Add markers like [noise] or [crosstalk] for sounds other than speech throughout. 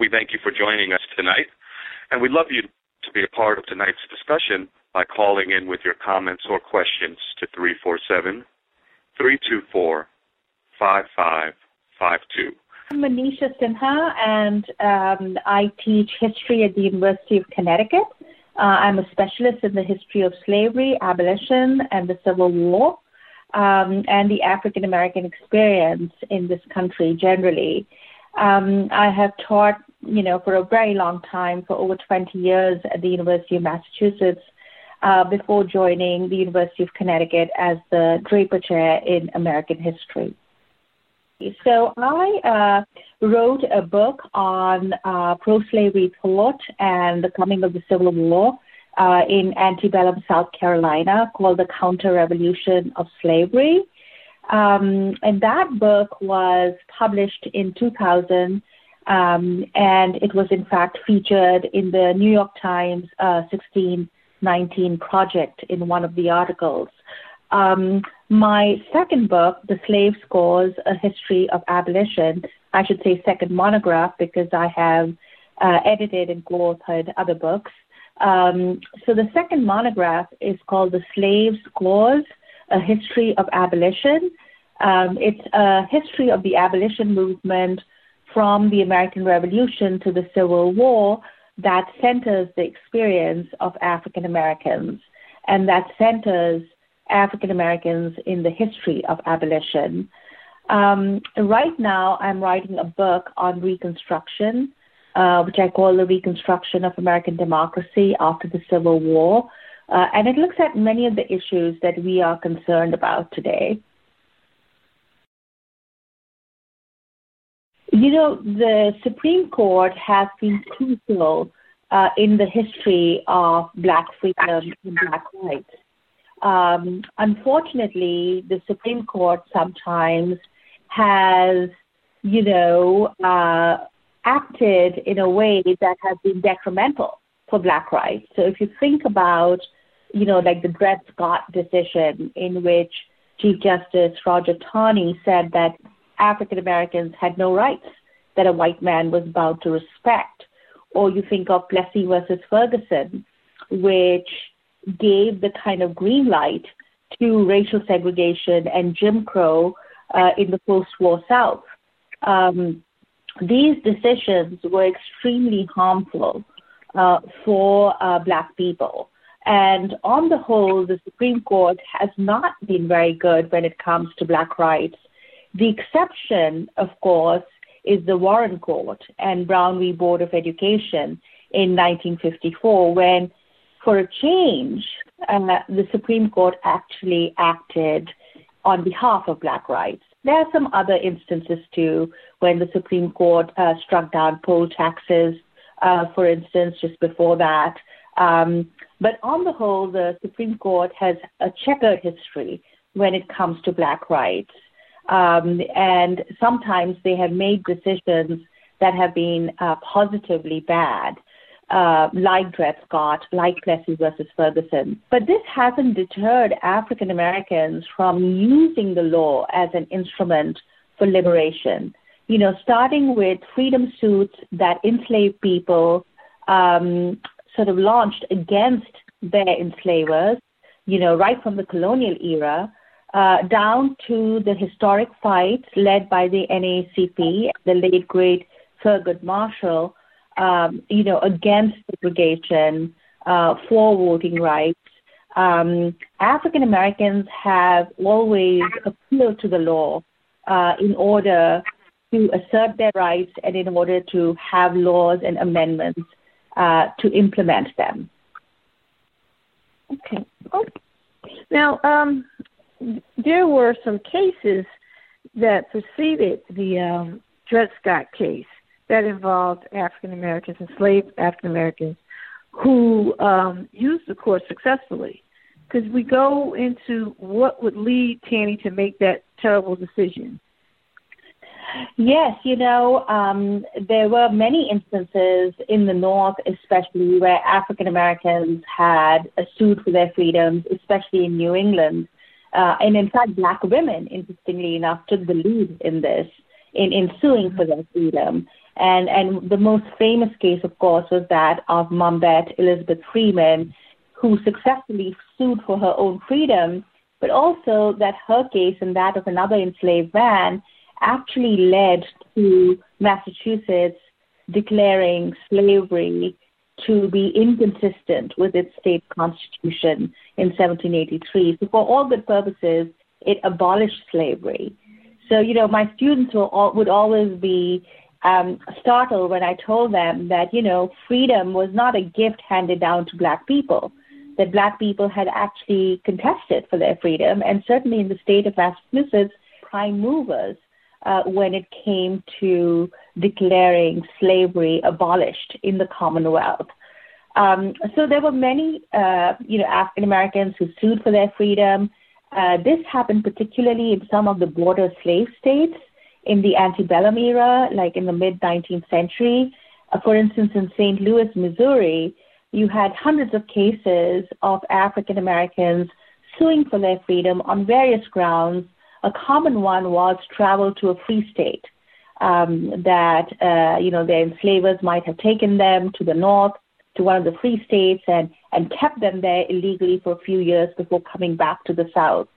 We thank you for joining us tonight, and we'd love you to be a part of tonight's discussion by calling in with your comments or questions to 347 324 5552. I'm Manisha Sinha, and um, I teach history at the University of Connecticut. Uh, I'm a specialist in the history of slavery, abolition, and the Civil War, um, and the African American experience in this country generally. Um, I have taught, you know, for a very long time, for over 20 years at the University of Massachusetts, uh, before joining the University of Connecticut as the Draper Chair in American History. So I uh, wrote a book on uh, pro-slavery thought and the coming of the Civil War uh, in antebellum South Carolina called The Counter-Revolution of Slavery. Um, and that book was published in 2000, um, and it was in fact featured in the New York Times uh, 1619 project in one of the articles. Um, my second book, The Slave's Cause, A History of Abolition, I should say second monograph because I have uh, edited and co-authored other books. Um, so the second monograph is called The Slave's Cause, A History of Abolition. Um, it's a history of the abolition movement from the American Revolution to the Civil War that centers the experience of African Americans and that centers African Americans in the history of abolition. Um, right now, I'm writing a book on Reconstruction, uh, which I call The Reconstruction of American Democracy After the Civil War. Uh, and it looks at many of the issues that we are concerned about today. You know, the Supreme Court has been crucial uh, in the history of Black freedom and Black rights um, unfortunately, the Supreme Court sometimes has, you know, uh, acted in a way that has been detrimental for Black rights. So if you think about, you know, like the Dred Scott decision, in which Chief Justice Roger Taney said that African Americans had no rights that a white man was bound to respect. Or you think of Plessy versus Ferguson, which gave the kind of green light to racial segregation and Jim Crow uh, in the post-war South. Um, these decisions were extremely harmful uh, for uh, Black people. And on the whole, the Supreme Court has not been very good when it comes to Black rights. The exception, of course, is the Warren Court and Brown v. Board of Education in 1954, when for a change, uh, the Supreme Court actually acted on behalf of black rights. There are some other instances too when the Supreme Court uh, struck down poll taxes, uh, for instance, just before that. Um, but on the whole, the Supreme Court has a checkered history when it comes to black rights. Um, and sometimes they have made decisions that have been uh, positively bad uh, like Dred Scott, like Plessy versus Ferguson. But this hasn't deterred African Americans from using the law as an instrument for liberation. You know, starting with freedom suits that enslaved people um, sort of launched against their enslavers, you know, right from the colonial era, down to the historic fights led by the NAACP, the late great Thurgood Marshall, um, you know, against segregation, uh, for voting rights. Um, African Americans have always appealed to the law uh, in order to assert their rights and in order to have laws and amendments uh, to implement them. Okay. Oh. Now, um, there were some cases that preceded the um, Dred Scott case that involved African Americans, enslaved African Americans, who um, used the court successfully. Because we go into what would lead Taney to make that terrible decision. Yes, you know, um, there were many instances in the North, especially where African Americans had sued for their freedoms, especially in New England. Uh, and in fact, black women, interestingly enough, took the lead in this, in, in suing for their freedom. And, and the most famous case, of course, was that of Mumbet Elizabeth Freeman, who successfully sued for her own freedom, but also that her case and that of another enslaved man actually led to Massachusetts declaring slavery to be inconsistent with its state constitution in 1783. So, for all good purposes, it abolished slavery. So, you know, my students will, would always be um, startled when I told them that, you know, freedom was not a gift handed down to black people, that black people had actually contested for their freedom. And certainly in the state of Massachusetts, prime movers uh, when it came to declaring slavery abolished in the Commonwealth. Um, so there were many, uh, you know, African Americans who sued for their freedom. Uh, this happened particularly in some of the border slave states in the antebellum era, like in the mid 19th century. Uh, for instance, in St. Louis, Missouri, you had hundreds of cases of African Americans suing for their freedom on various grounds, a common one was travel to a free state. Um, that uh, you know their enslavers might have taken them to the north to one of the free states and and kept them there illegally for a few years before coming back to the south.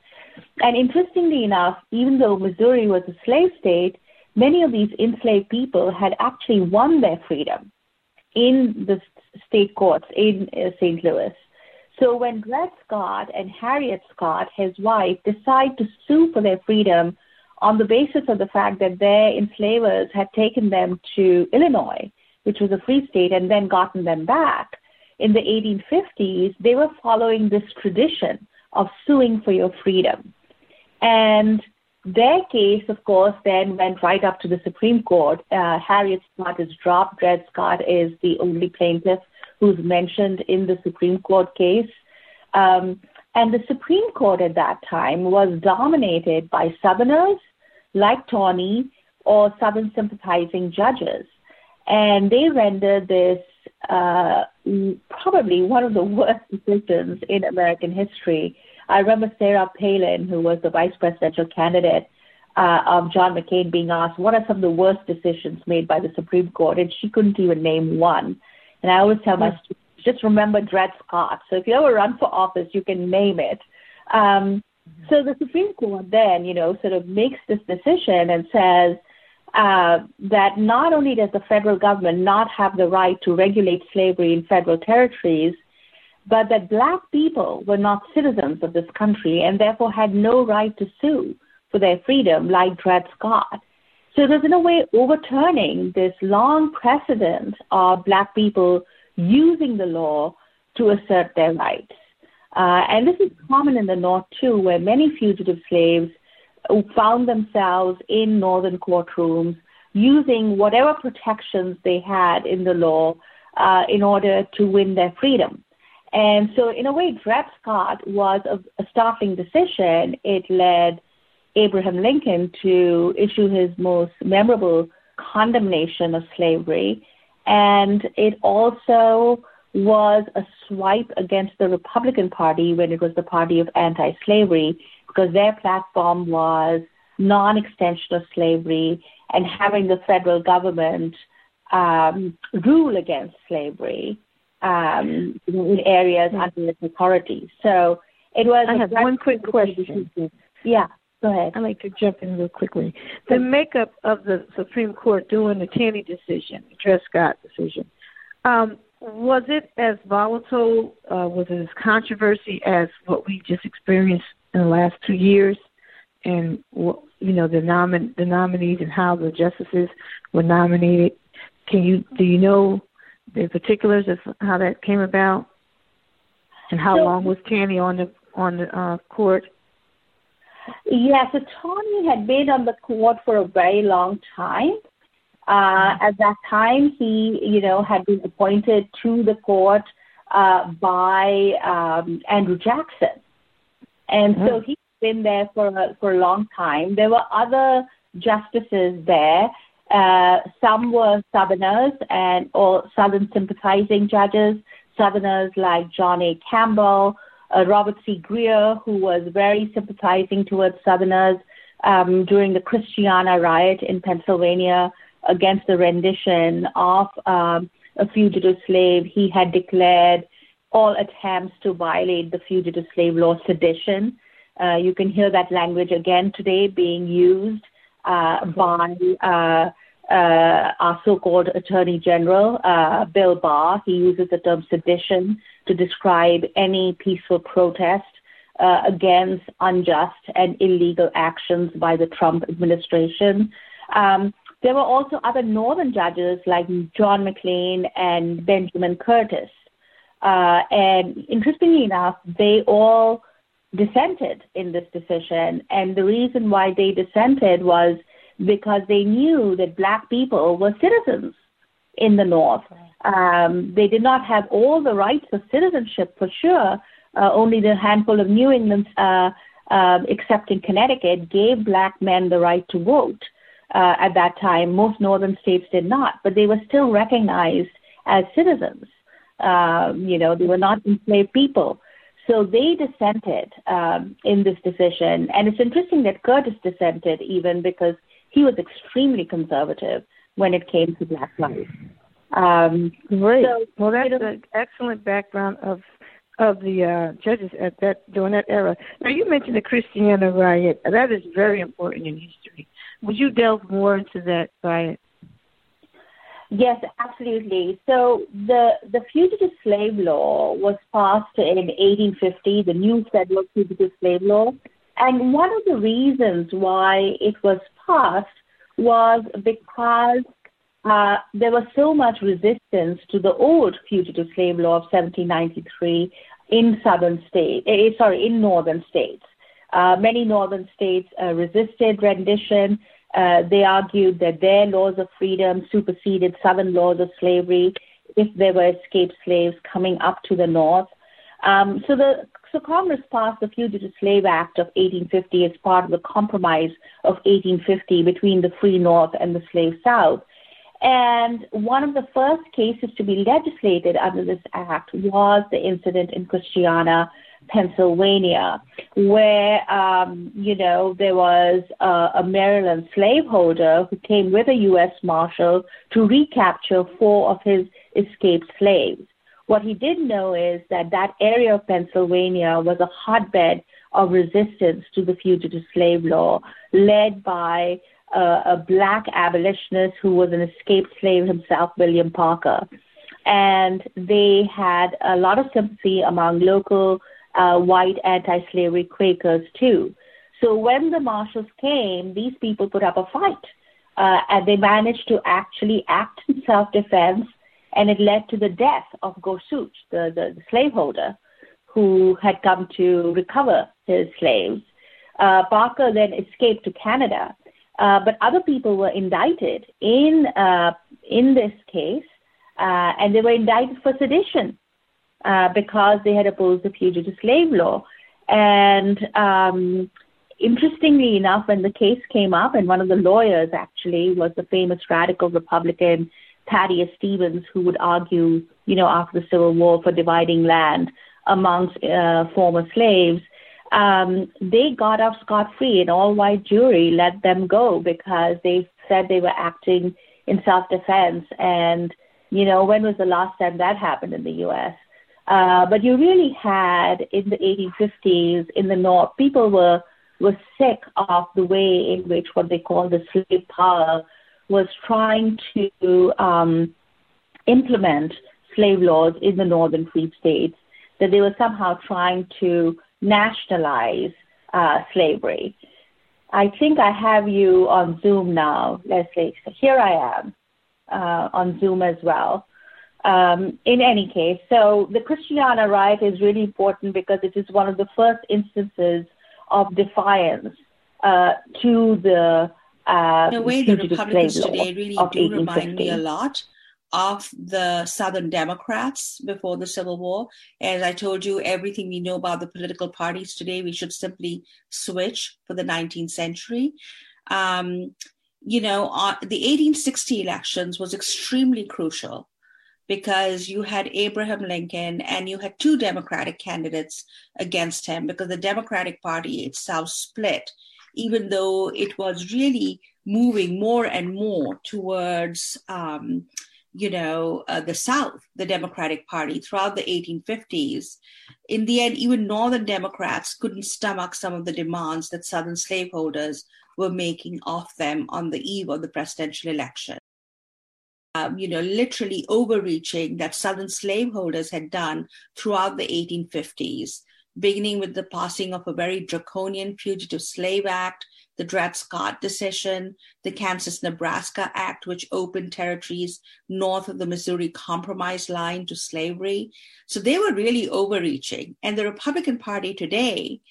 And interestingly enough, even though Missouri was a slave state, many of these enslaved people had actually won their freedom in the state courts in uh, St. Louis. So when Dred Scott and Harriet Scott, his wife, decide to sue for their freedom on the basis of the fact that their enslavers had taken them to Illinois, which was a free state, and then gotten them back, in the 1850s, they were following this tradition of suing for your freedom. And their case, of course, then went right up to the Supreme Court. Uh, Harriet Scott is dropped. Dred Scott is the only plaintiff who's mentioned in the Supreme Court case. Um, and the Supreme Court at that time was dominated by Southerners like Taney or Southern sympathizing judges. And they rendered this uh, probably one of the worst decisions in American history. I remember Sarah Palin, who was the vice presidential candidate uh, of John McCain, being asked, What are some of the worst decisions made by the Supreme Court? And she couldn't even name one. And I always tell my students, just remember Dred Scott. So if you ever run for office, you can name it. Um, so the Supreme Court then, you know, sort of makes this decision and says uh, that not only does the federal government not have the right to regulate slavery in federal territories, but that black people were not citizens of this country and therefore had no right to sue for their freedom like Dred Scott. So it in a way overturning this long precedent of black people using the law to assert their rights. Uh, and this is common in the North too, where many fugitive slaves found themselves in northern courtrooms using whatever protections they had in the law uh, in order to win their freedom. And so, in a way, Dred Scott was a, a startling decision. It led Abraham Lincoln to issue his most memorable condemnation of slavery. And it also was a swipe against the Republican Party when it was the party of anti slavery, because their platform was non extension of slavery and having the federal government um, rule against slavery um, in areas under its authority. So it was. I have one quick question. Yeah. Go ahead. I'd like to jump in real quickly. The makeup of the Supreme Court doing the Taney decision, the Dred Scott decision, um, was it as volatile, uh, was it as controversy as what we just experienced in the last two years? And, you know, the, nomin- the nominees and how the justices were nominated. Can you, do you know the particulars of how that came about? And how so, long was Taney on the, on the uh, court? Yes, so Taney had been on the court for a very long time. Uh, at that time, he, you know, had been appointed to the court uh, by um, Andrew Jackson, and mm-hmm. so he's been there for a, for a long time. There were other justices there. Uh, some were Southerners and or Southern sympathizing judges. Southerners like John A. Campbell, uh, Robert C. Grier, who was very sympathizing towards Southerners um, during the Christiana riot in Pennsylvania against the rendition of um, a fugitive slave. He had declared all attempts to violate the fugitive slave law sedition. Uh, you can hear that language again today being used uh, by uh, our so-called Attorney General, uh, Bill Barr. He uses the term sedition to describe any peaceful protest uh, against unjust and illegal actions by the Trump administration. Um, there were also other northern judges like John McLean and Benjamin Curtis. Uh, and interestingly enough, they all dissented in this decision. And the reason why they dissented was because they knew that black people were citizens in the North. Um, they did not have all the rights of citizenship for sure. Uh, only the handful of New England, uh, uh, except in Connecticut, gave black men the right to vote uh, at that time. Most northern states did not, but they were still recognized as citizens. Um, you know, they were not enslaved people. So they dissented um, in this decision. And it's interesting that Curtis dissented even because he was extremely conservative when it came to black life. Um, Great. So, well, that's you know, an excellent background of of the uh, judges at that during that era. Now, you mentioned the Christiana riot. That is very important in history. Would you delve more into that riot? Yes, absolutely. So the the fugitive slave law was passed in 1850, the new federal fugitive slave law, and one of the reasons why it was passed was because uh, there was so much resistance to the old fugitive slave law of 1793 in southern states, eh, sorry, in northern states. Uh, many northern states uh, resisted rendition. Uh, they argued that their laws of freedom superseded Southern laws of slavery if there were escaped slaves coming up to the North. Um, so the so Congress passed the Fugitive Slave Act of 1850 as part of the Compromise of 1850 between the Free North and the Slave South. And one of the first cases to be legislated under this act was the incident in Christiana, Pennsylvania, where, um, you know, there was a, a Maryland slaveholder who came with a U.S. Marshal to recapture four of his escaped slaves. What he didn't know is that that area of Pennsylvania was a hotbed of resistance to the fugitive slave law, led by uh, a black abolitionist who was an escaped slave himself, William Parker. And they had a lot of sympathy among local uh, white anti slavery Quakers, too. So when the marshals came, these people put up a fight. Uh, and they managed to actually act in self defense and it led to the death of Gorsuch, the, the, the slaveholder, who had come to recover his slaves. Uh, Parker then escaped to Canada, uh, but other people were indicted in uh, in this case, uh, and they were indicted for sedition uh, because they had opposed the fugitive slave law. And um, interestingly enough, when the case came up, and one of the lawyers actually was the famous radical Republican Thaddeus Stevens, who would argue, you know, after the Civil War for dividing land amongst uh, former slaves, um, they got off scot free. An all white jury let them go because they said they were acting in self defense. And, you know, when was the last time that happened in the U.S.? Uh, but you really had in the 1850s in the North, people were were sick of the way in which what they call the slave power was trying to um, implement slave laws in the northern free states, that they were somehow trying to nationalize uh, slavery. I think I have you on Zoom now, Leslie. So here I am uh, on Zoom as well. Um, in any case, so the Christiana riot is really important because it is one of the first instances of defiance uh, to the Uh, In a way, the Republicans today really do remind me a lot of the Southern Democrats before the Civil War. As I told you, everything we know about the political parties today, we should simply switch for the 19th century. Um, you know, uh, the 1860 elections was extremely crucial because you had Abraham Lincoln and you had two Democratic candidates against him because the Democratic Party itself split, even though it was really moving more and more towards, um, you know, uh, the South, the Democratic Party throughout the 1850s. In the end, even Northern Democrats couldn't stomach some of the demands that Southern slaveholders were making of them on the eve of the presidential election um, you know, literally overreaching that Southern slaveholders had done throughout the 1850s, beginning with the passing of a very draconian Fugitive Slave Act, the Dred Scott decision, the Kansas Nebraska Act, which opened territories north of the Missouri Compromise line to slavery. So they were really overreaching. And the Republican Party today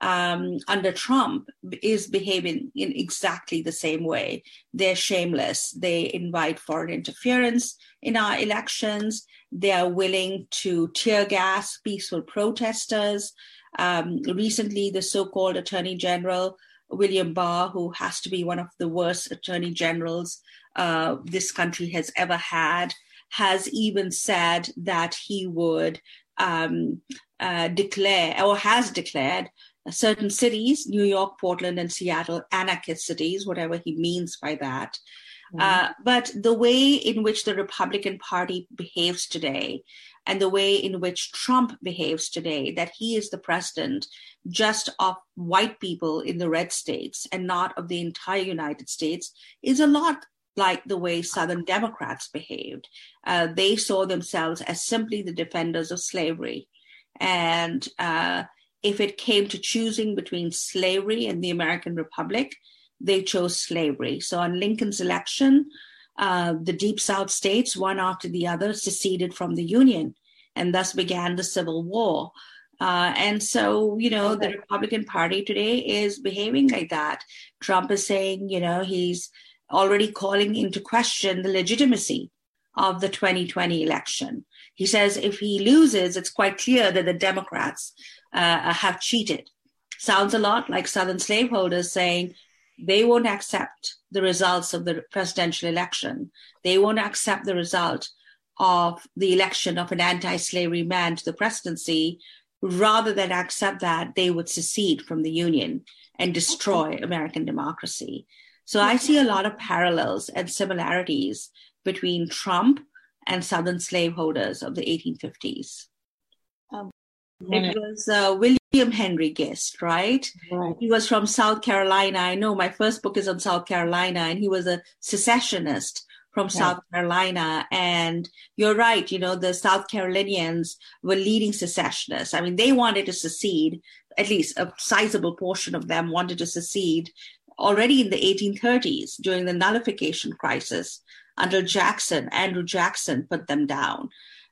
um, under Trump is behaving in exactly the same way. They're shameless. They invite foreign interference in our elections. They are willing to tear gas peaceful protesters. Um, recently, the so called Attorney General, William Barr, who has to be one of the worst attorney generals uh, this country has ever had, has even said that he would um, uh, declare or has declared certain cities, New York, Portland, and Seattle, anarchist cities, whatever he means by that. Mm-hmm. Uh, but the way in which the Republican Party behaves today, and the way in which Trump behaves today, that he is the president just of white people in the red states and not of the entire United States, is a lot like the way Southern Democrats behaved. Uh, they saw themselves as simply the defenders of slavery. And uh, if it came to choosing between slavery and the American Republic, they chose slavery. So on Lincoln's election, uh, the Deep South states, one after the other, seceded from the Union, and thus began the Civil War. Uh, and so, you know, the Republican Party today is behaving like that. Trump is saying, you know, he's already calling into question the legitimacy of the 2020 election. He says if he loses, it's quite clear that the Democrats uh, have cheated. Sounds a lot like Southern slaveholders saying they won't accept the results of the presidential election. They won't accept the result of the election of an anti slavery man to the presidency. Rather than accept that, they would secede from the Union and destroy American democracy. So I see a lot of parallels and similarities between Trump and Southern slaveholders of the 1850s. It was uh, William Henry Gist, right? right? He was from South Carolina. I know my first book is on South Carolina, and he was a secessionist from South Carolina. And you're right, you know, the South Carolinians were leading secessionists. I mean, they wanted to secede, at least a sizable portion of them wanted to secede already in the 1830s during the nullification crisis under Jackson, Andrew Jackson, put them down.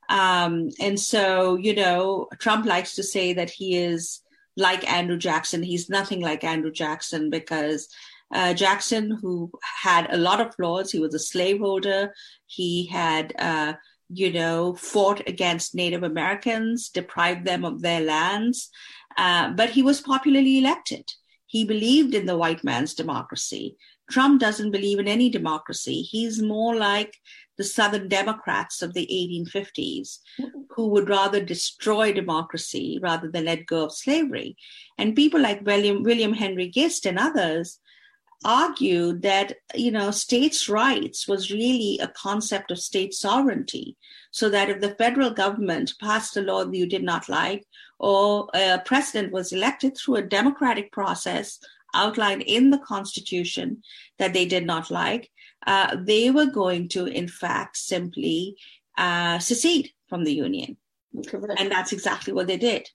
Um, and so, you know, Trump likes to say that he is like Andrew Jackson. He's nothing like Andrew Jackson because uh, Jackson, who had a lot of flaws, he was a slaveholder. He had, uh, you know, fought against Native Americans, deprived them of their lands, uh, but he was popularly elected. He believed in the white man's democracy. Trump doesn't believe in any democracy. He's more like the Southern Democrats of the 1850s, mm-hmm. who would rather destroy democracy rather than let go of slavery. And people like William, William Henry Gist and others argued that you know states' rights was really a concept of state sovereignty, so that if the federal government passed a law that you did not like, or a president was elected through a democratic process outlined in the Constitution that they did not like, uh, they were going to, in fact, simply uh, secede from the Union. Correct. And that's exactly what they did.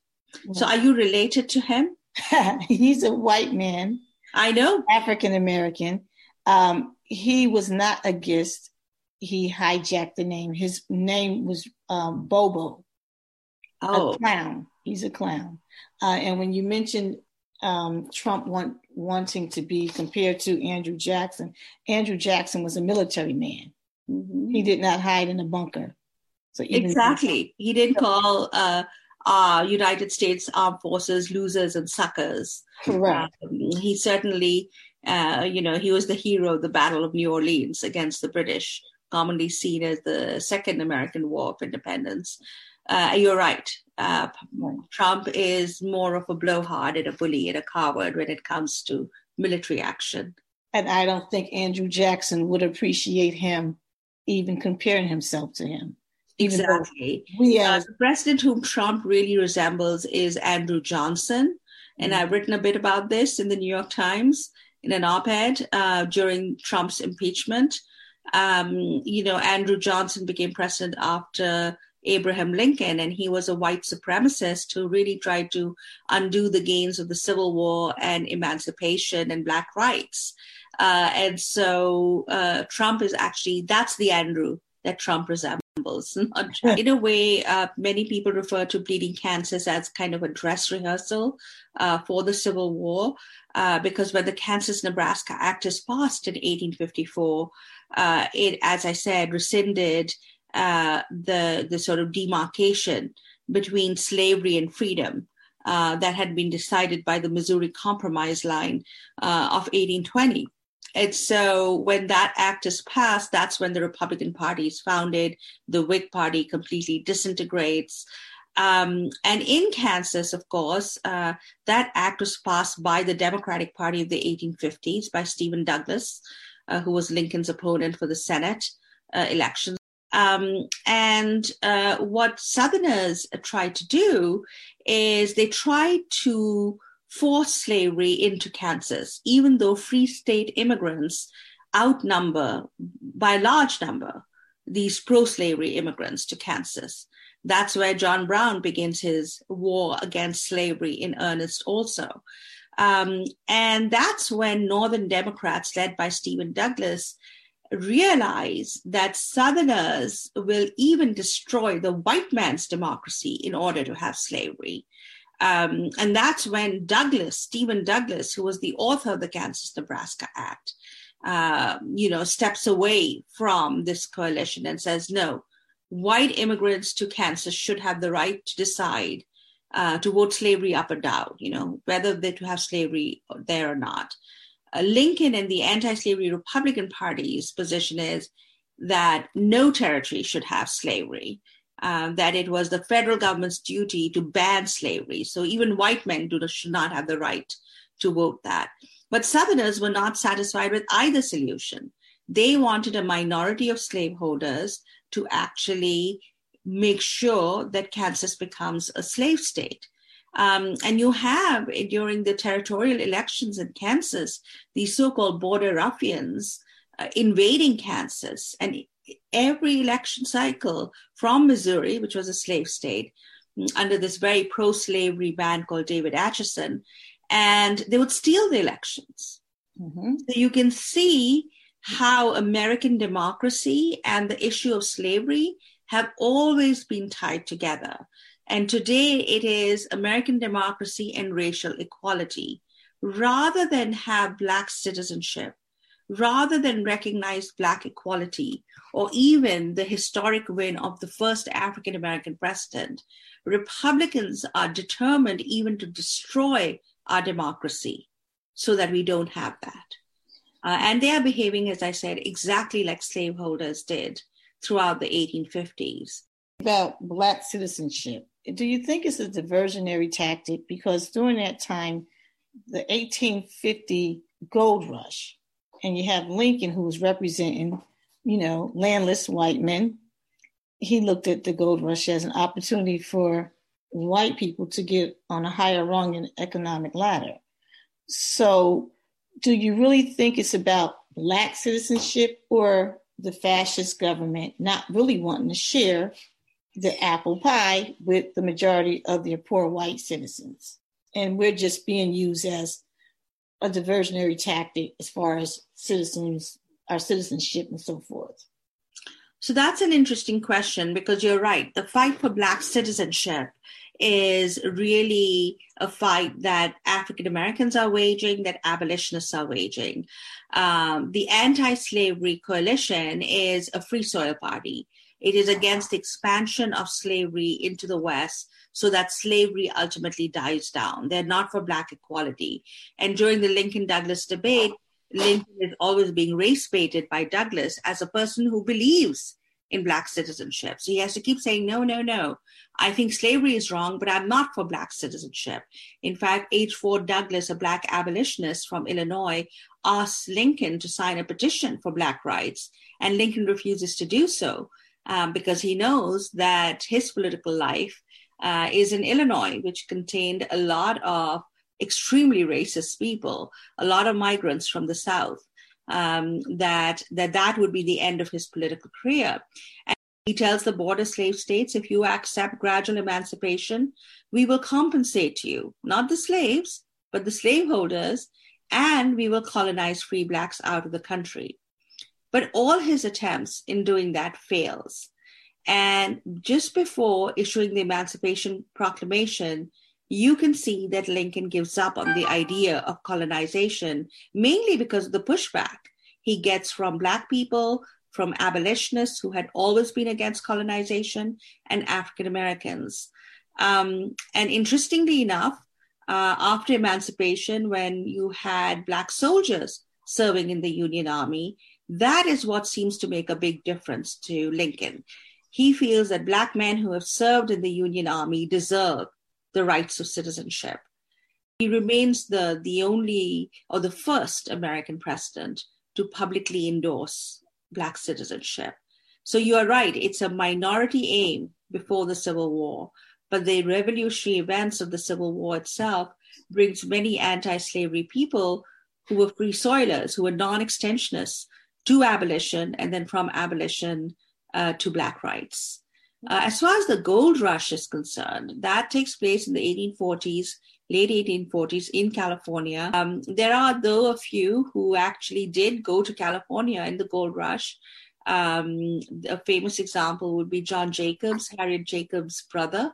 Yeah. So, are you related to him? [laughs] He's a white man. I know. African American. Um, he was not a Gist. He hijacked the name. His name was um, Bobo. Oh. A clown. He's a clown. Uh, and when you mentioned um, Trump want, wanting to be compared to Andrew Jackson. Andrew Jackson was a military man. Mm-hmm. He did not hide in a bunker. So exactly, he didn't call uh, uh, United States Armed Forces losers and suckers. Correct. Um, he certainly, uh, you know, he was the hero of the Battle of New Orleans against the British, commonly seen as the Second American War of Independence. Uh, you're right. Uh, Trump is more of a blowhard and a bully and a coward when it comes to military action. And I don't think Andrew Jackson would appreciate him even comparing himself to him. Exactly. We uh, the president whom Trump really resembles is Andrew Johnson. And mm-hmm. I've written a bit about this in the New York Times in an op ed uh, during Trump's impeachment. Um, you know, Andrew Johnson became president after Abraham Lincoln, and he was a white supremacist who really tried to undo the gains of the Civil War and emancipation and Black rights. Uh, and so uh, Trump is actually, that's the Andrew that Trump resembles. [laughs] In a way, uh, many people refer to Bleeding Kansas as kind of a dress rehearsal uh, for the Civil War, uh, because when the Kansas Nebraska Act is passed in 1854, uh, it, as I said, rescinded uh, the the sort of demarcation between slavery and freedom. Uh, that had been decided by the Missouri Compromise line of 1820. And so when that act is passed, that's when the Republican Party is founded. The Whig Party completely disintegrates. Um, and in Kansas, of course, uh, that act was passed by the Democratic Party of the 1850s by Stephen Douglas, uh, who was Lincoln's opponent for the Senate uh, elections. Um, and uh, what Southerners tried to do is they tried to force slavery into Kansas, even though free state immigrants outnumber by a large number these pro slavery immigrants to Kansas. That's where John Brown begins his war against slavery in earnest, also. Um, and that's when Northern Democrats, led by Stephen Douglas, realize that Southerners will even destroy the white man's democracy in order to have slavery. Um, and that's when Douglas, Stephen Douglas, who was the author of the Kansas Nebraska Act, uh, you know, steps away from this coalition and says, no, white immigrants to Kansas should have the right to decide uh, to vote slavery up or down, you know, whether they to have slavery there or not. Uh, Lincoln and the anti-slavery Republican Party's position is that no territory should have slavery uh, that it was the federal government's duty to ban slavery. So even white men do, should not have the right to vote that. But Southerners were not satisfied with either solution. They wanted a minority of slaveholders to actually make sure that Kansas becomes a slave state. Um, and you have during the territorial elections in Kansas these so-called border ruffians uh, invading Kansas and every election cycle from Missouri, which was a slave state, mm, under this very pro slavery man called David Atchison, and they would steal the elections. Mm-hmm. So you can see how American democracy and the issue of slavery have always been tied together. And today it is American democracy and racial equality. Rather than have Black citizenship, rather than recognize Black equality or even the historic win of the first African American president, Republicans are determined even to destroy our democracy so that we don't have that. Uh, and they are behaving, as I said, exactly like slaveholders did throughout the 1850s. About Black citizenship, do you think it's a diversionary tactic? Because during that time, the 1850 gold rush, and you have Lincoln who was representing, you know, landless white men. He looked at the gold rush as an opportunity for white people to get on a higher rung in the economic ladder. So, do you really think it's about black citizenship or the fascist government not really wanting to share the apple pie with the majority of their poor white citizens? And we're just being used as a diversionary tactic as far as citizens, our citizenship, and so forth? So that's an interesting question because you're right. The fight for Black citizenship is really a fight that African Americans are waging, that abolitionists are waging. Um, the anti slavery coalition is a free soil party. It is against expansion of slavery into the West so that slavery ultimately dies down. They're not for Black equality. And during the Lincoln Douglas debate, Lincoln is always being race baited by Douglas as a person who believes in Black citizenship. So he has to keep saying, no, no, no. I think slavery is wrong, but I'm not for Black citizenship. In fact, H. Ford Douglas, a Black abolitionist from Illinois, asks Lincoln to sign a petition for Black rights, and Lincoln refuses to do so um, because he knows that his political life uh, is in Illinois, which contained a lot of extremely racist people, a lot of migrants from the South. Um, that that that would be the end of his political career. And he tells the border slave states, if you accept gradual emancipation, we will compensate you, not the slaves, but the slaveholders, and we will colonize free blacks out of the country. But all his attempts in doing that fails. And just before issuing the Emancipation Proclamation, you can see that Lincoln gives up on the idea of colonization, mainly because of the pushback he gets from Black people, from abolitionists who had always been against colonization, and African Americans. Um, and interestingly enough, uh, after emancipation, when you had Black soldiers serving in the Union Army, that is what seems to make a big difference to Lincoln. He feels that Black men who have served in the Union Army deserve the rights of citizenship. He remains the, the only or the first American president to publicly endorse Black citizenship. So you are right, it's a minority aim before the Civil War, but the revolutionary events of the Civil War itself brings many anti-slavery people who were free soilers, who were non-extensionists to abolition, and then from abolition uh, to Black rights. Uh, as far as the gold rush is concerned, that takes place in the 1840s, late 1840s in California. Um, there are, though, a few who actually did go to California in the gold rush. Um, a famous example would be John Jacobs, Harriet Jacobs' brother.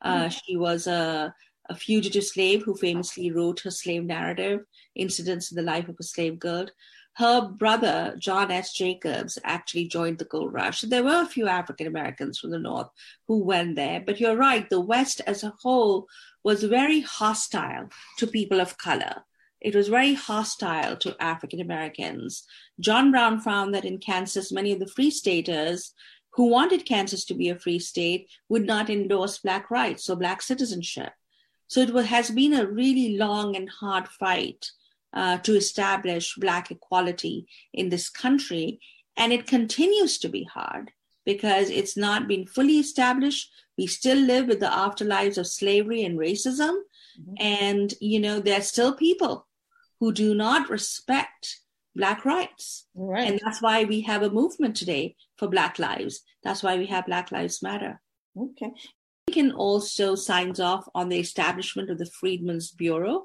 Uh, mm. She was a, a, fugitive slave who famously wrote her slave narrative, Incidents in the Life of a Slave Girl her brother, John S. Jacobs, actually joined the gold rush. There were a few African Americans from the North who went there, but you're right, the West as a whole was very hostile to people of color. It was very hostile to African Americans. John Brown found that in Kansas, many of the free staters who wanted Kansas to be a free state would not endorse Black rights or Black citizenship. So it has been a really long and hard fight uh, to establish Black equality in this country. And it continues to be hard because it's not been fully established. We still live with the afterlives of slavery and racism. Mm-hmm. And, you know, there are still people who do not respect Black rights. Right. And that's why we have a movement today for Black lives. That's why we have Black Lives Matter. Okay. Lincoln also signs off on the establishment of the Freedmen's Bureau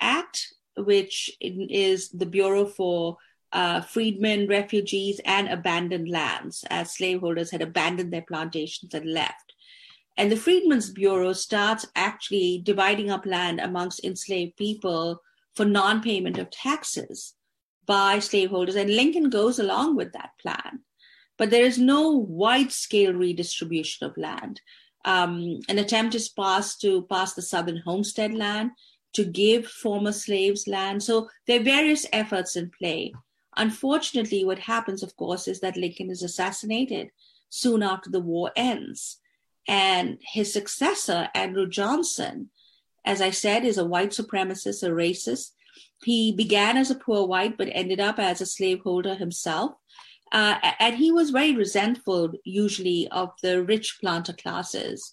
Act, which is the Bureau for uh, freedmen, refugees, and abandoned lands, as slaveholders had abandoned their plantations and left. And the Freedmen's Bureau starts actually dividing up land amongst enslaved people for non payment of taxes by slaveholders. And Lincoln goes along with that plan. But there is no wide scale redistribution of land. Um, an attempt is passed to pass the Southern Homestead Land, to give former slaves land. So there are various efforts in play. Unfortunately, what happens, of course, is that Lincoln is assassinated soon after the war ends. And his successor, Andrew Johnson, as I said, is a white supremacist, a racist. He began as a poor white, but ended up as a slaveholder himself. Uh, and he was very resentful, usually, of the rich planter classes.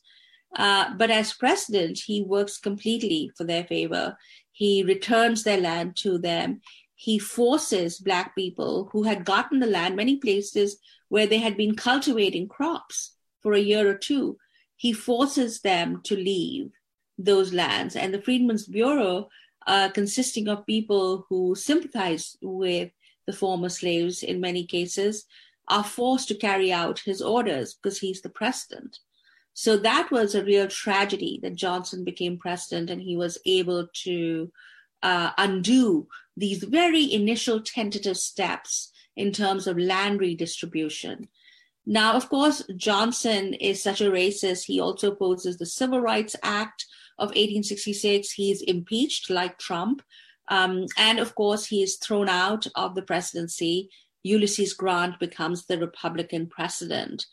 Uh, but as president, he works completely for their favor. He returns their land to them. He forces Black people who had gotten the land, many places where they had been cultivating crops for a year or two, he forces them to leave those lands. And the Freedmen's Bureau, uh, consisting of people who sympathize with the former slaves in many cases, are forced to carry out his orders because he's the president. So that was a real tragedy that Johnson became president and he was able to uh, undo these very initial tentative steps in terms of land redistribution. Now, of course, Johnson is such a racist. He also opposes the Civil Rights Act of 1866. He's impeached like Trump. Um, and of course, he is thrown out of the presidency. Ulysses Grant becomes the Republican president.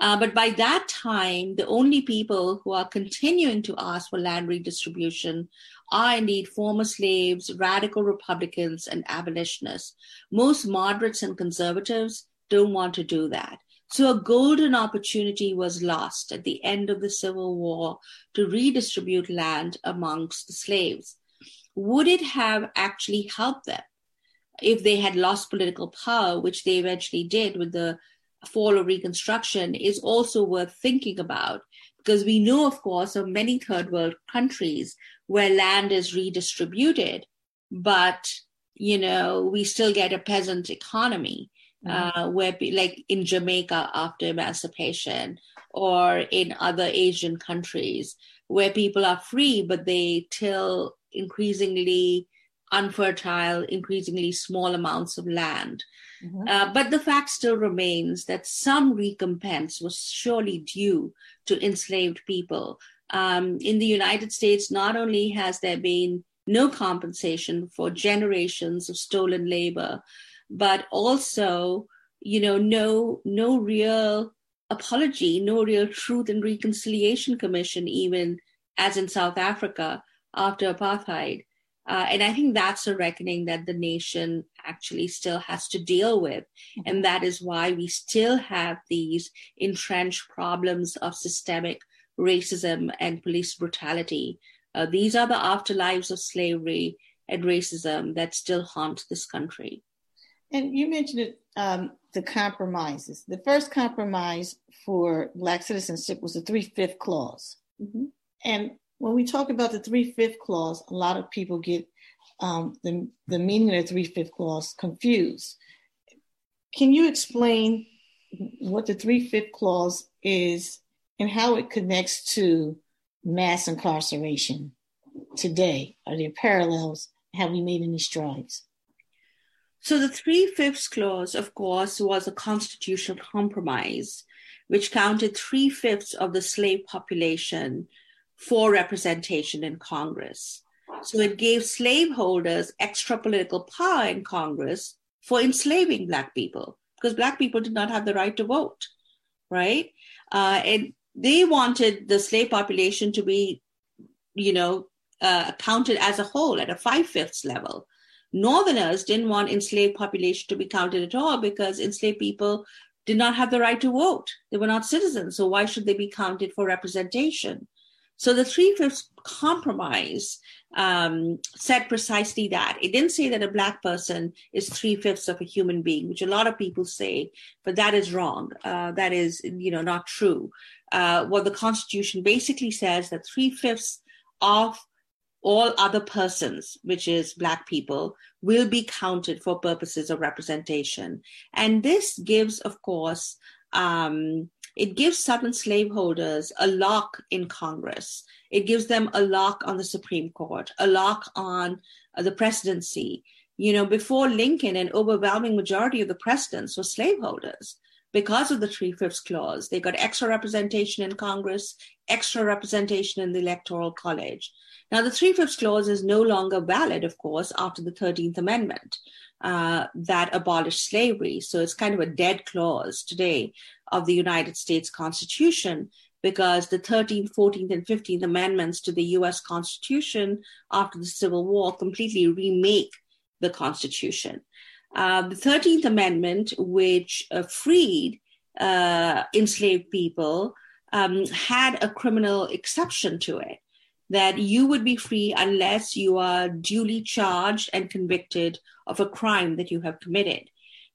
Uh, but by that time, the only people who are continuing to ask for land redistribution are indeed former slaves, radical Republicans, and abolitionists. Most moderates and conservatives don't want to do that. So a golden opportunity was lost at the end of the Civil War to redistribute land amongst the slaves. Would it have actually helped them if they had lost political power, which they eventually did with the fall of Reconstruction, is also worth thinking about because we know, of course, of many third world countries where land is redistributed, but you know we still get a peasant economy mm-hmm. uh, where, like in Jamaica after emancipation, or in other Asian countries where people are free, but they till increasingly unfertile, increasingly small amounts of land. Mm-hmm. Uh, but the fact still remains that some recompense was surely due to enslaved people. Um, in the United States, not only has there been no compensation for generations of stolen labor, but also, you know, no no real apology, no real truth and reconciliation commission, even as in South Africa after apartheid. Uh, and I think that's a reckoning that the nation actually still has to deal with. And that is why we still have these entrenched problems of systemic racism and police brutality. Uh, these are the afterlives of slavery and racism that still haunt this country. And you mentioned it, um, the compromises. The first compromise for Black citizenship was the three fifth clause. Mm-hmm. And when we talk about the three fifth clause, a lot of people get um, the, the meaning of the three fifth clause confused. Can you explain what the three fifth clause is and how it connects to mass incarceration today? Are there parallels? Have we made any strides? So, the three fifths clause, of course, was a constitutional compromise which counted three fifths of the slave population for representation in Congress. So it gave slaveholders extra political power in Congress for enslaving Black people because Black people did not have the right to vote, right? Uh, and they wanted the slave population to be, you know, uh, counted as a whole at a five fifths level. Northerners didn't want enslaved population to be counted at all because enslaved people did not have the right to vote. They were not citizens. So why should they be counted for representation? So the three fifths compromise um, said precisely that. It didn't say that a black person is three fifths of a human being, which a lot of people say, but that is wrong. Uh, that is, you know, not true. Uh, what the Constitution basically says that three fifths of all other persons, which is Black people, will be counted for purposes of representation. And this gives, of course, um, it gives Southern slaveholders a lock in Congress. It gives them a lock on the Supreme Court, a lock on uh, the presidency. You know, before Lincoln, an overwhelming majority of the presidents were slaveholders because of the Three Fifths Clause. They got extra representation in Congress, extra representation in the Electoral College. Now, the Three Fifths Clause is no longer valid, of course, after the 13th Amendment uh, that abolished slavery. So it's kind of a dead clause today of the United States Constitution because the 13th, 14th, and 15th Amendments to the US Constitution after the Civil War completely remake the Constitution. Uh, the 13th Amendment, which uh, freed uh, enslaved people, um, had a criminal exception to it that you would be free unless you are duly charged and convicted of a crime that you have committed.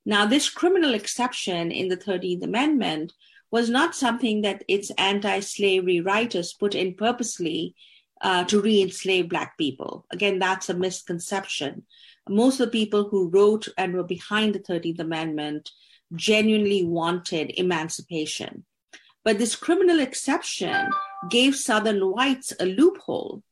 Now, this criminal exception in the 13th Amendment was not something that its anti slavery writers put in purposely uh, to re enslave Black people. Again, that's a misconception. Most of the people who wrote and were behind the 13th Amendment genuinely wanted emancipation. But this criminal exception gave Southern whites a loophole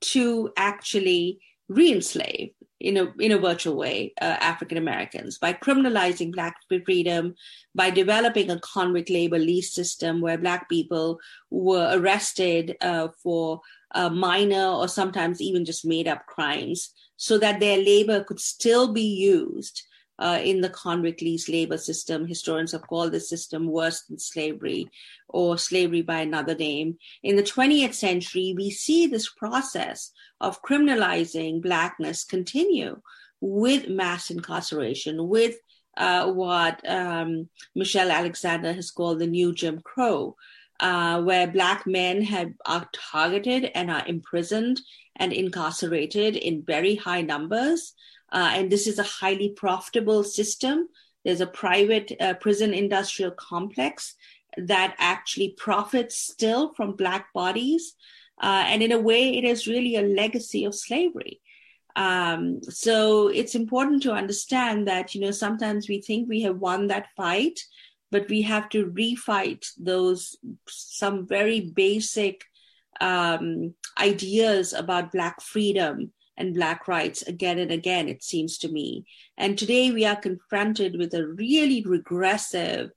to actually re-enslave in a in a virtual way uh, African Americans by criminalizing Black freedom, by developing a convict labor lease system where Black people were arrested uh, for uh, minor or sometimes even just made up crimes, so that their labor could still be used. Uh, in the convict lease labor system, historians have called this system worse than slavery or slavery by another name. In the 20th century, we see this process of criminalizing blackness continue with mass incarceration, with uh, what um, Michelle Alexander has called the new Jim Crow, uh, where black men have, are targeted and are imprisoned and incarcerated in very high numbers. Uh, and this is a highly profitable system. There's a private uh, prison industrial complex that actually profits still from black bodies uh, and in a way, it is really a legacy of slavery. Um, so it's important to understand that, you know, sometimes we think we have won that fight, but we have to refight those some very basic um, ideas about Black freedom and Black rights again and again, it seems to me. And today we are confronted with a really regressive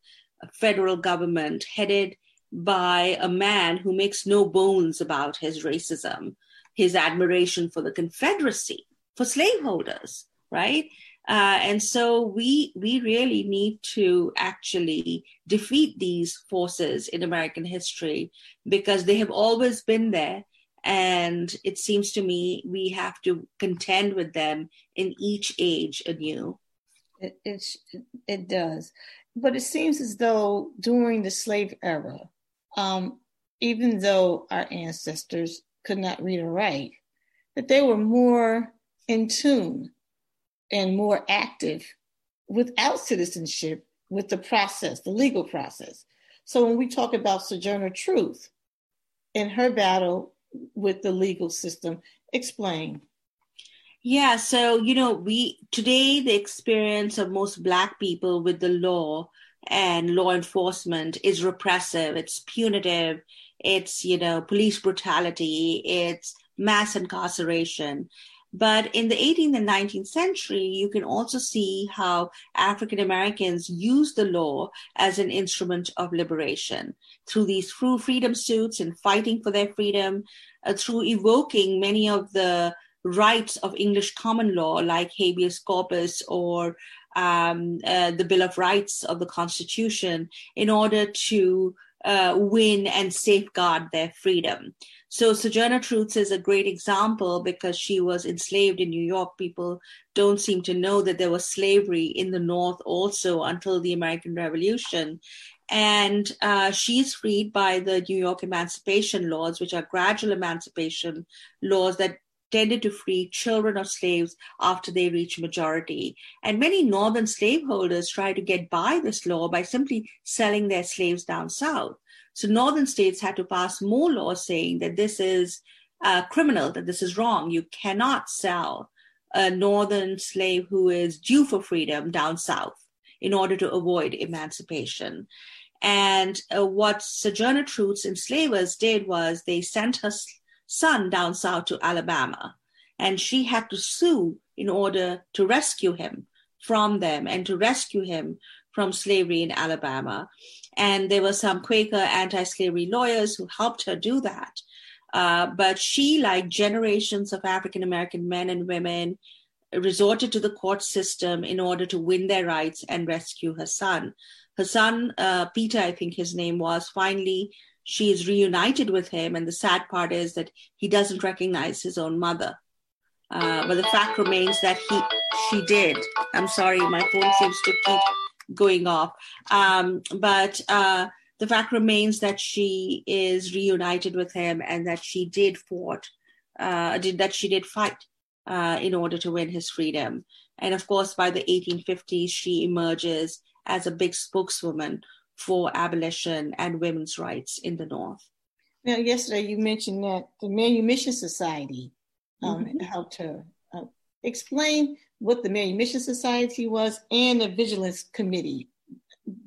federal government headed by a man who makes no bones about his racism, his admiration for the Confederacy, for slaveholders, right? Uh, and so we we really need to actually defeat these forces in American history because they have always been there, and it seems to me we have to contend with them in each age anew. It it, it does, but it seems as though during the slave era, um, even though our ancestors could not read or write, that they were more in tune and more active without citizenship with the process, the legal process. So when we talk about Sojourner Truth in her battle with the legal system, explain. Yeah, so you know, we today the experience of most black people with the law and law enforcement is repressive, it's punitive, it's, you know, police brutality, it's mass incarceration. But in the 18th and 19th century, you can also see how African Americans use the law as an instrument of liberation through these true freedom suits and fighting for their freedom, uh, through evoking many of the rights of English common law, like habeas corpus or um, uh, the Bill of Rights of the Constitution in order to uh, win and safeguard their freedom. So Sojourner Truth is a great example because she was enslaved in New York. People don't seem to know that there was slavery in the North also until the American Revolution. And uh, she's freed by the New York emancipation laws, which are gradual emancipation laws that tended to free children of slaves after they reach majority. And many northern slaveholders tried to get by this law by simply selling their slaves down south. So northern states had to pass more laws saying that this is uh, criminal, that this is wrong. You cannot sell a northern slave who is due for freedom down south in order to avoid emancipation. And uh, what Sojourner Truth's enslavers did was they sent her son down south to Alabama. And she had to sue in order to rescue him from them and to rescue him from slavery in Alabama. And there were some Quaker anti slavery lawyers who helped her do that. Uh, but she, like generations of African American men and women, resorted to the court system in order to win their rights and rescue her son. Her son, uh, Peter, I think his name was, finally she is reunited with him. And the sad part is that he doesn't recognize his own mother. Uh, but the fact remains that he she did. I'm sorry, my phone seems to keep going off. Um, but uh, the fact remains that she is reunited with him and that she did fought, uh, did that she did fight uh, in order to win his freedom. And of course, by the 1850s, she emerges as a big spokeswoman for abolition and women's rights in the North. Now, yesterday you mentioned that the Manumission Society um, mm-hmm. helped her. Uh, explain what the Manumission Society was and the Vigilance Committee.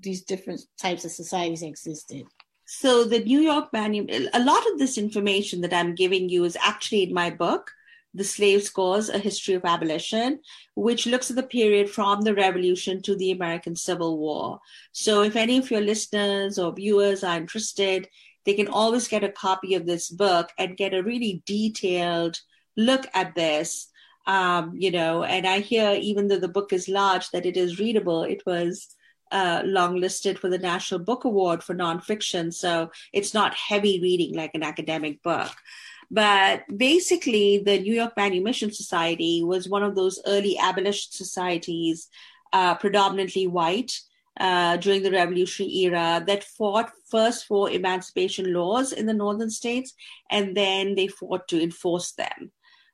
These different types of societies existed. So the New York Manual, a lot of this information that I'm giving you is actually in my book, The Slave's Cause, A History of Abolition, which looks at the period from the Revolution to the American Civil War. So if any of your listeners or viewers are interested, they can always get a copy of this book and get a really detailed look at this. Um, you know, and I hear even though the book is large, that it is readable. It was uh, long listed for the National Book Award for nonfiction, so it's not heavy reading like an academic book. But basically, the New York Manumission Society was one of those early abolition societies, uh, predominantly white, uh, during the Revolutionary era that fought first for emancipation laws in the northern states, and then they fought to enforce them.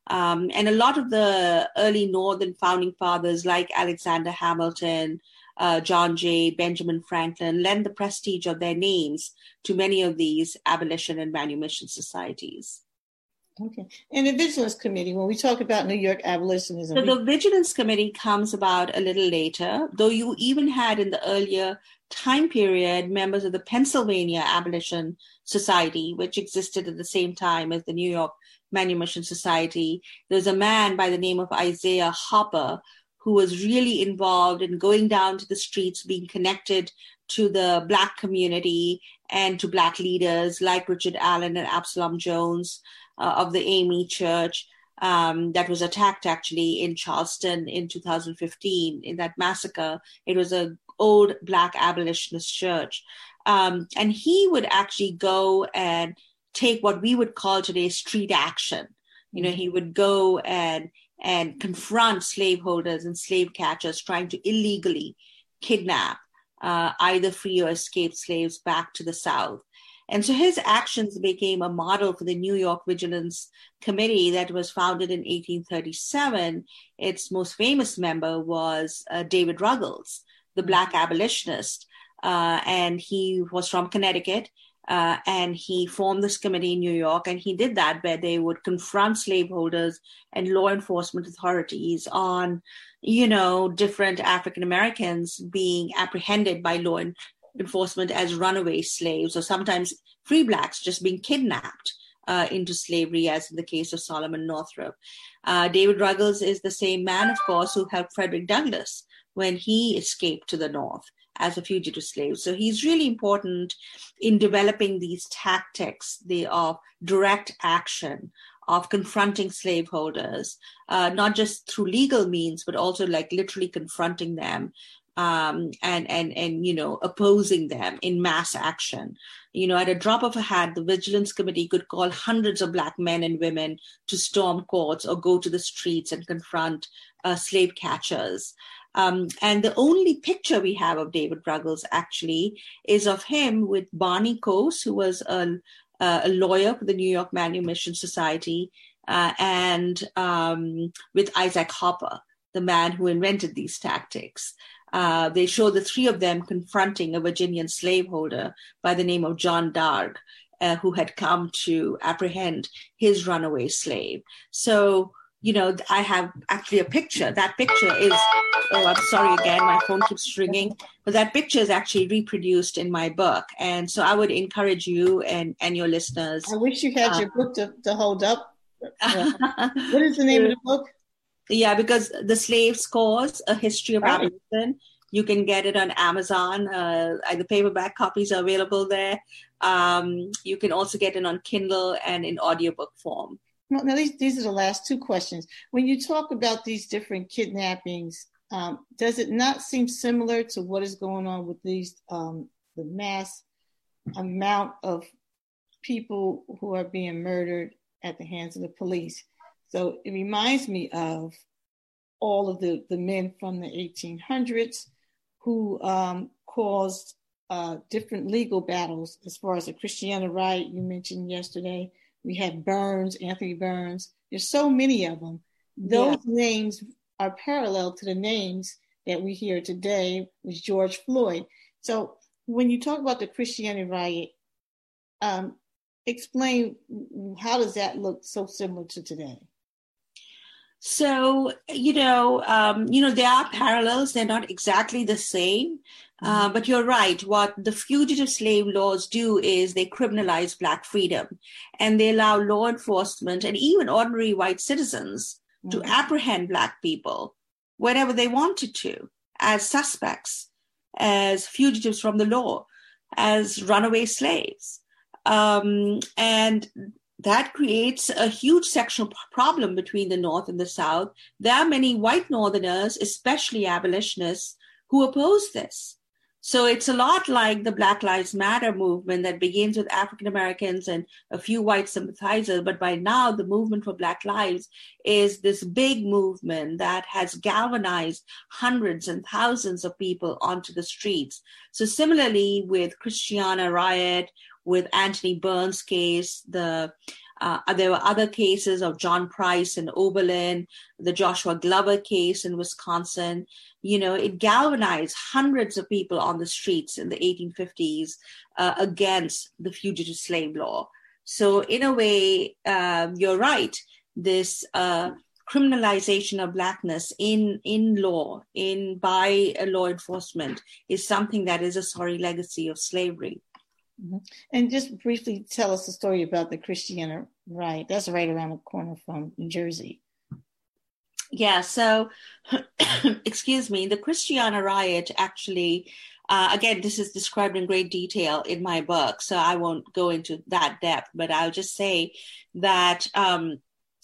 Um, and a lot of the early northern founding fathers, like Alexander Hamilton, uh, John Jay, Benjamin Franklin, lend the prestige of their names to many of these abolition and manumission societies. Okay. And the Vigilance Committee, when we talk about New York abolitionism. So the Vigilance Committee comes about a little later, though you even had in the earlier time period members of the Pennsylvania Abolition Society, which existed at the same time as the New York Manumission Society. There's a man by the name of Isaiah Hopper who was really involved in going down to the streets, being connected to the Black community and to Black leaders like Richard Allen and Absalom Jones uh, of the AME Church. Um, that was attacked actually in Charleston in 2015 in that massacre. It was a old black abolitionist church, um, and he would actually go and take what we would call today street action. You know, he would go and and confront slaveholders and slave catchers trying to illegally kidnap uh, either free or escaped slaves back to the South. And so his actions became a model for the New York Vigilance Committee that was founded in 1837. Its most famous member was uh, David Ruggles, the Black abolitionist. Uh, and he was from Connecticut. Uh, and he formed this committee in New York, and he did that where they would confront slaveholders and law enforcement authorities on, you know, different African Americans being apprehended by law enforcement as runaway slaves, or sometimes free blacks just being kidnapped uh, into slavery, as in the case of Solomon Northup. Uh, David Ruggles is the same man, of course, who helped Frederick Douglass when he escaped to the North as a fugitive slave. So he's really important in developing these tactics the, of direct action, of confronting slaveholders, uh, not just through legal means, but also like literally confronting them um, and and and you know opposing them in mass action. You know, at a drop of a hat, the Vigilance Committee could call hundreds of black men and women to storm courts or go to the streets and confront uh, slave catchers. Um, and the only picture we have of David Ruggles actually is of him with Barney Corse, who was a, a lawyer for the New York Manumission Society, uh, and um, with Isaac Hopper, the man who invented these tactics. Uh, they show the three of them confronting a Virginian slaveholder by the name of John Darg, uh, who had come to apprehend his runaway slave. So, you know, I have actually a picture. That picture is, oh, I'm sorry again, my phone keeps ringing, but that picture is actually reproduced in my book. And so I would encourage you and, and your listeners. I wish you had uh, your book to, to hold up. [laughs] what is the name of the book? Yeah, because the Slave's Cause, A History of right. Abolition, you can get it on Amazon. Uh, the paperback copies are available there. Um, you can also get it on Kindle and in audiobook form. Well, now, these, these are the last two questions. When you talk about these different kidnappings, um, does it not seem similar to what is going on with these um, the mass amount of people who are being murdered at the hands of the police? So it reminds me of all of the, the men from the 1800s who um, caused uh, different legal battles as far as the Christiana riot you mentioned yesterday. We had Burns, Anthony Burns. There's so many of them. Those yeah. names are parallel to the names that we hear today with George Floyd. So when you talk about the Christiana riot, um, explain how does that look so similar to today? So you know, um, you know, there are parallels. They're not exactly the same, uh, mm-hmm. but you're right. What the fugitive slave laws do is they criminalize Black freedom, and they allow law enforcement and even ordinary white citizens mm-hmm. to apprehend Black people whenever they wanted to as suspects, as fugitives from the law, as runaway slaves. Um, and that creates a huge sectional problem between the North and the South. There are many white Northerners, especially abolitionists, who oppose this. So it's a lot like the Black Lives Matter movement that begins with African Americans and a few white sympathizers. But by now, the movement for Black Lives is this big movement that has galvanized hundreds and thousands of people onto the streets. So similarly with Christiana Riot, with Anthony Burns case, the uh, there were other cases of John Price in Oberlin, the Joshua Glover case in Wisconsin. You know, it galvanized hundreds of people on the streets in the 1850s uh, against the fugitive slave law. So, in a way, um, you're right. This uh, criminalization of blackness in in law, in by law enforcement, is something that is a sorry legacy of slavery. Mm-hmm. And just briefly tell us the story about the Christiana Riot. That's right around the corner from New Jersey. Yeah, so, [clears throat] excuse me, the Christiana Riot actually, uh, again, this is described in great detail in my book, so I won't go into that depth, but I'll just say that um,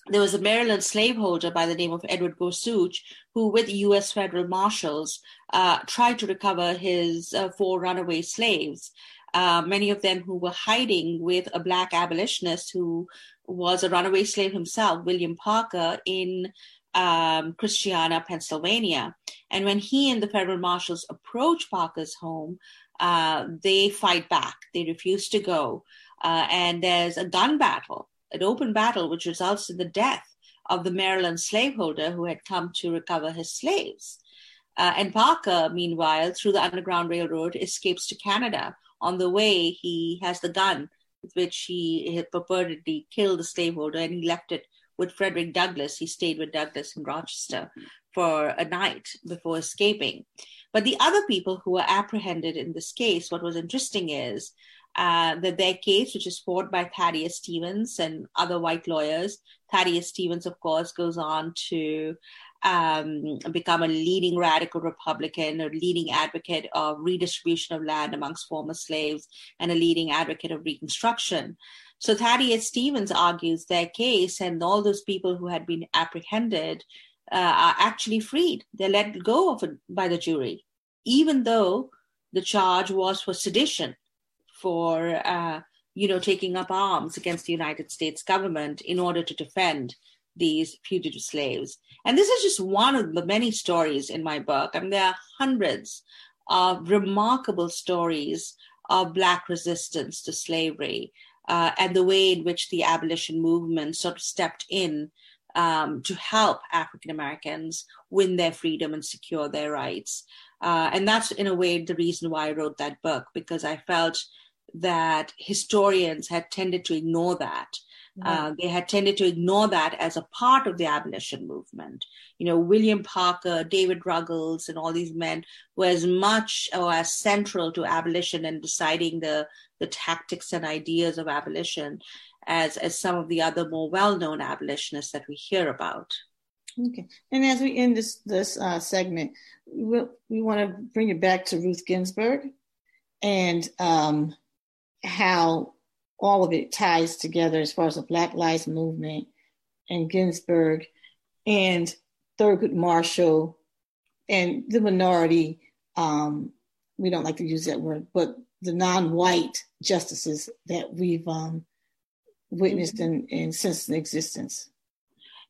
there was a Maryland slaveholder by the name of Edward Gorsuch who, with U.S. federal marshals, uh, tried to recover his uh, four runaway slaves uh, many of them who were hiding with a black abolitionist who was a runaway slave himself, William Parker, in um, Christiana, Pennsylvania. And when he and the federal marshals approach Parker's home, uh, they fight back. They refuse to go. Uh, and there's a gun battle, an open battle, which results in the death of the Maryland slaveholder who had come to recover his slaves. Uh, and Parker, meanwhile, through the Underground Railroad, escapes to Canada, on the way, he has the gun with which he had purportedly killed the slaveholder, and he left it with Frederick Douglass. He stayed with Douglass in Rochester for a night before escaping. But the other people who were apprehended in this case, what was interesting is uh, that their case, which is fought by Thaddeus Stevens and other white lawyers, Thaddeus Stevens, of course, goes on to um, become a leading radical Republican, a leading advocate of redistribution of land amongst former slaves, and a leading advocate of Reconstruction. So Thaddeus Stevens argues their case, and all those people who had been apprehended uh, are actually freed. They're let go of by the jury, even though the charge was for sedition, for uh, you know taking up arms against the United States government in order to defend these fugitive slaves. And this is just one of the many stories in my book. I mean, there are hundreds of remarkable stories of Black resistance to slavery uh, and the way in which the abolition movement sort of stepped in um, to help African Americans win their freedom and secure their rights. Uh, and that's, in a way, the reason why I wrote that book, because I felt that historians had tended to ignore that uh, they had tended to ignore that as a part of the abolition movement. You know, William Parker, David Ruggles, and all these men were as much or as central to abolition and deciding the, the tactics and ideas of abolition as, as some of the other more well known abolitionists that we hear about. Okay. And as we end this, this uh, segment, we'll, we want to bring it back to Ruth Ginsburg and um, how all of it ties together as far as the Black Lives Movement and Ginsburg and Thurgood Marshall and the minority. Um, we don't like to use that word, but the non-white justices that we've um, witnessed in, in since existence.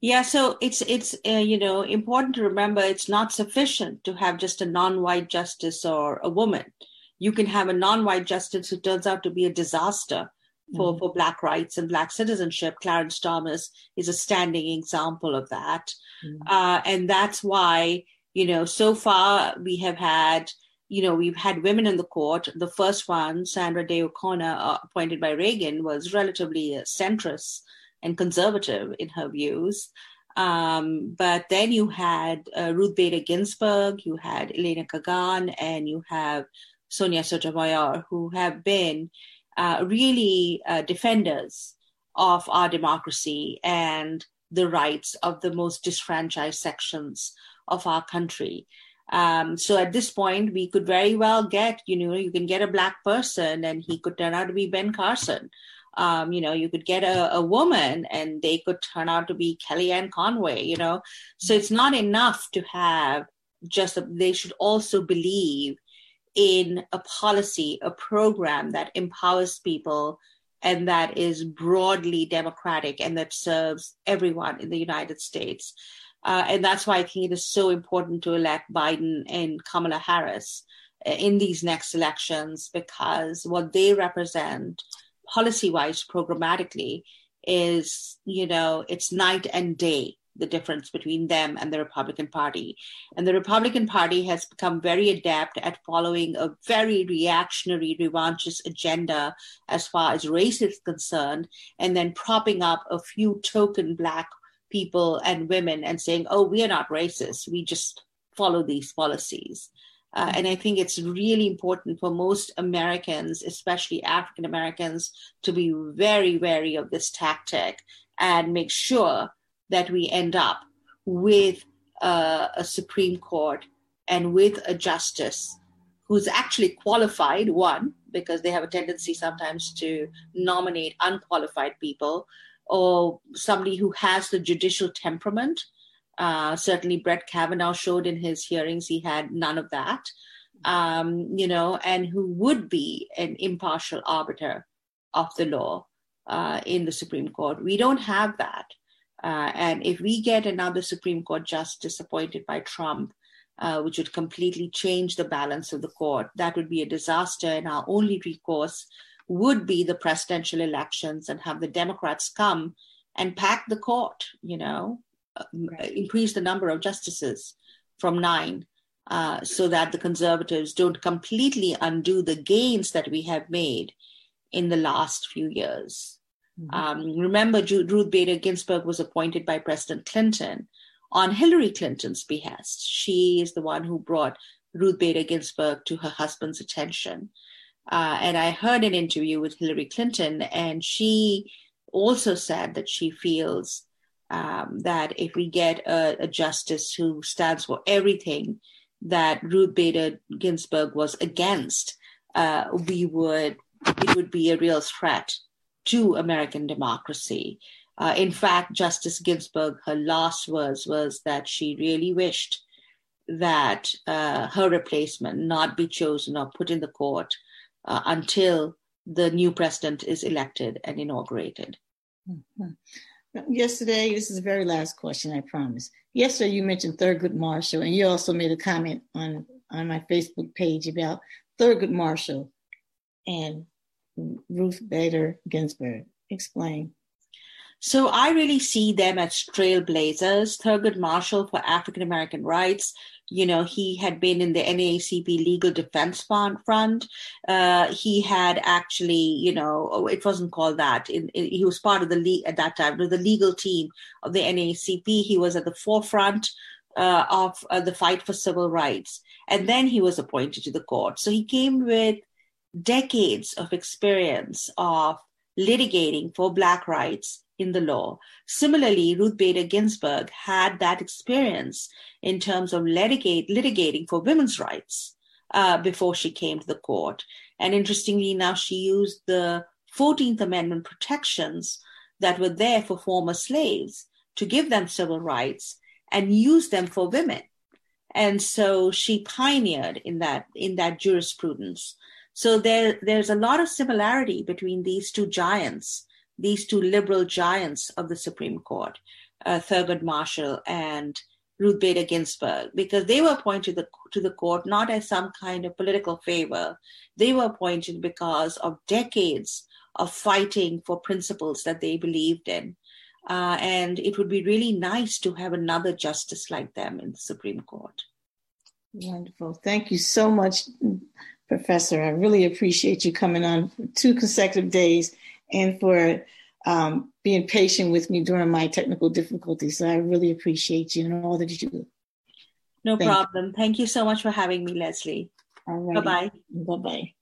Yeah, so it's it's uh, you know important to remember it's not sufficient to have just a non-white justice or a woman. You can have a non-white justice who turns out to be a disaster for, mm. for Black rights and Black citizenship. Clarence Thomas is a standing example of that. Mm. Uh, and that's why, you know, so far we have had, you know, we've had women in the court. The first one, Sandra Day O'Connor, uh, appointed by Reagan, was relatively centrist and conservative in her views. Um, but then you had uh, Ruth Bader Ginsburg, you had Elena Kagan, and you have Sonia Sotomayor, who have been uh, really uh, defenders of our democracy and the rights of the most disfranchised sections of our country. Um, so at this point, we could very well get, you know, you can get a black person and he could turn out to be Ben Carson. Um, you know, you could get a, a, woman and they could turn out to be Kellyanne Conway, you know. So it's not enough to have just, a, they should also believe in a policy, a program that empowers people and that is broadly democratic and that serves everyone in the United States. Uh, and that's why I think it is so important to elect Biden and Kamala Harris uh, in these next elections because what they represent policy wise, programmatically, is, you know, it's night and day the difference between them and the Republican Party. And the Republican Party has become very adept at following a very reactionary, revanchist agenda as far as race is concerned, and then propping up a few token Black people and women and saying, oh, we are not racist. We just follow these policies. Uh, and I think it's really important for most Americans, especially African Americans, to be very wary of this tactic and make sure that we end up with uh, a Supreme Court and with a justice who's actually qualified, one, because they have a tendency sometimes to nominate unqualified people, or somebody who has the judicial temperament. Uh, certainly, Brett Kavanaugh showed in his hearings he had none of that, um, you know, and who would be an impartial arbiter of the law uh, in the Supreme Court. We don't have that. Uh, and if we get another Supreme Court justice appointed by Trump, uh, which would completely change the balance of the court, that would be a disaster. And our only recourse would be the presidential elections and have the Democrats come and pack the court, you know, uh, right. increase the number of justices from nine. Uh, so that the conservatives don't completely undo the gains that we have made in the last few years. Mm-hmm. Um, remember, Ruth Bader Ginsburg was appointed by President Clinton on Hillary Clinton's behest. She is the one who brought Ruth Bader Ginsburg to her husband's attention. Uh, and I heard an interview with Hillary Clinton, and she also said that she feels um, that if we get a, a, justice who stands for everything that Ruth Bader Ginsburg was against, uh, we would it would be a real threat to American democracy. Uh, in fact, Justice Ginsburg, her last words was that she really wished that uh, her replacement not be chosen or put in the court uh, until the new president is elected and inaugurated. Mm-hmm. Yesterday, this is the very last question, I promise. Yesterday, you mentioned Thurgood Marshall, and you also made a comment on, on my Facebook page about Thurgood Marshall and Ruth Bader Ginsburg. Explain. So I really see them as trailblazers. Thurgood Marshall for African American rights. You know, he had been in the NAACP Legal Defense Fund. Uh, he had actually, you know, oh, it wasn't called that. In, in, he was part of the league at that time, the legal team of the NAACP. He was at the forefront uh, of uh, the fight for civil rights. And then he was appointed to the court. So he came with decades of experience of litigating for Black rights in the law. Similarly, Ruth Bader Ginsburg had that experience in terms of litigate, litigating for women's rights uh, before she came to the court. And interestingly enough, she used the 14th Amendment protections that were there for former slaves to give them civil rights and use them for women. And so she pioneered in that in that jurisprudence. So there, there's a lot of similarity between these two giants, these two liberal giants of the Supreme Court, uh, Thurgood Marshall and Ruth Bader Ginsburg, because they were appointed the, to the court not as some kind of political favor. They were appointed because of decades of fighting for principles that they believed in. Uh, and it would be really nice to have another justice like them in the Supreme Court. Wonderful. Thank you so much, Professor. I really appreciate you coming on for two consecutive days and for um, being patient with me during my technical difficulties. So I really appreciate you and all that you do. No Thank problem. You. Thank you so much for having me, Leslie. Bye bye. Bye bye.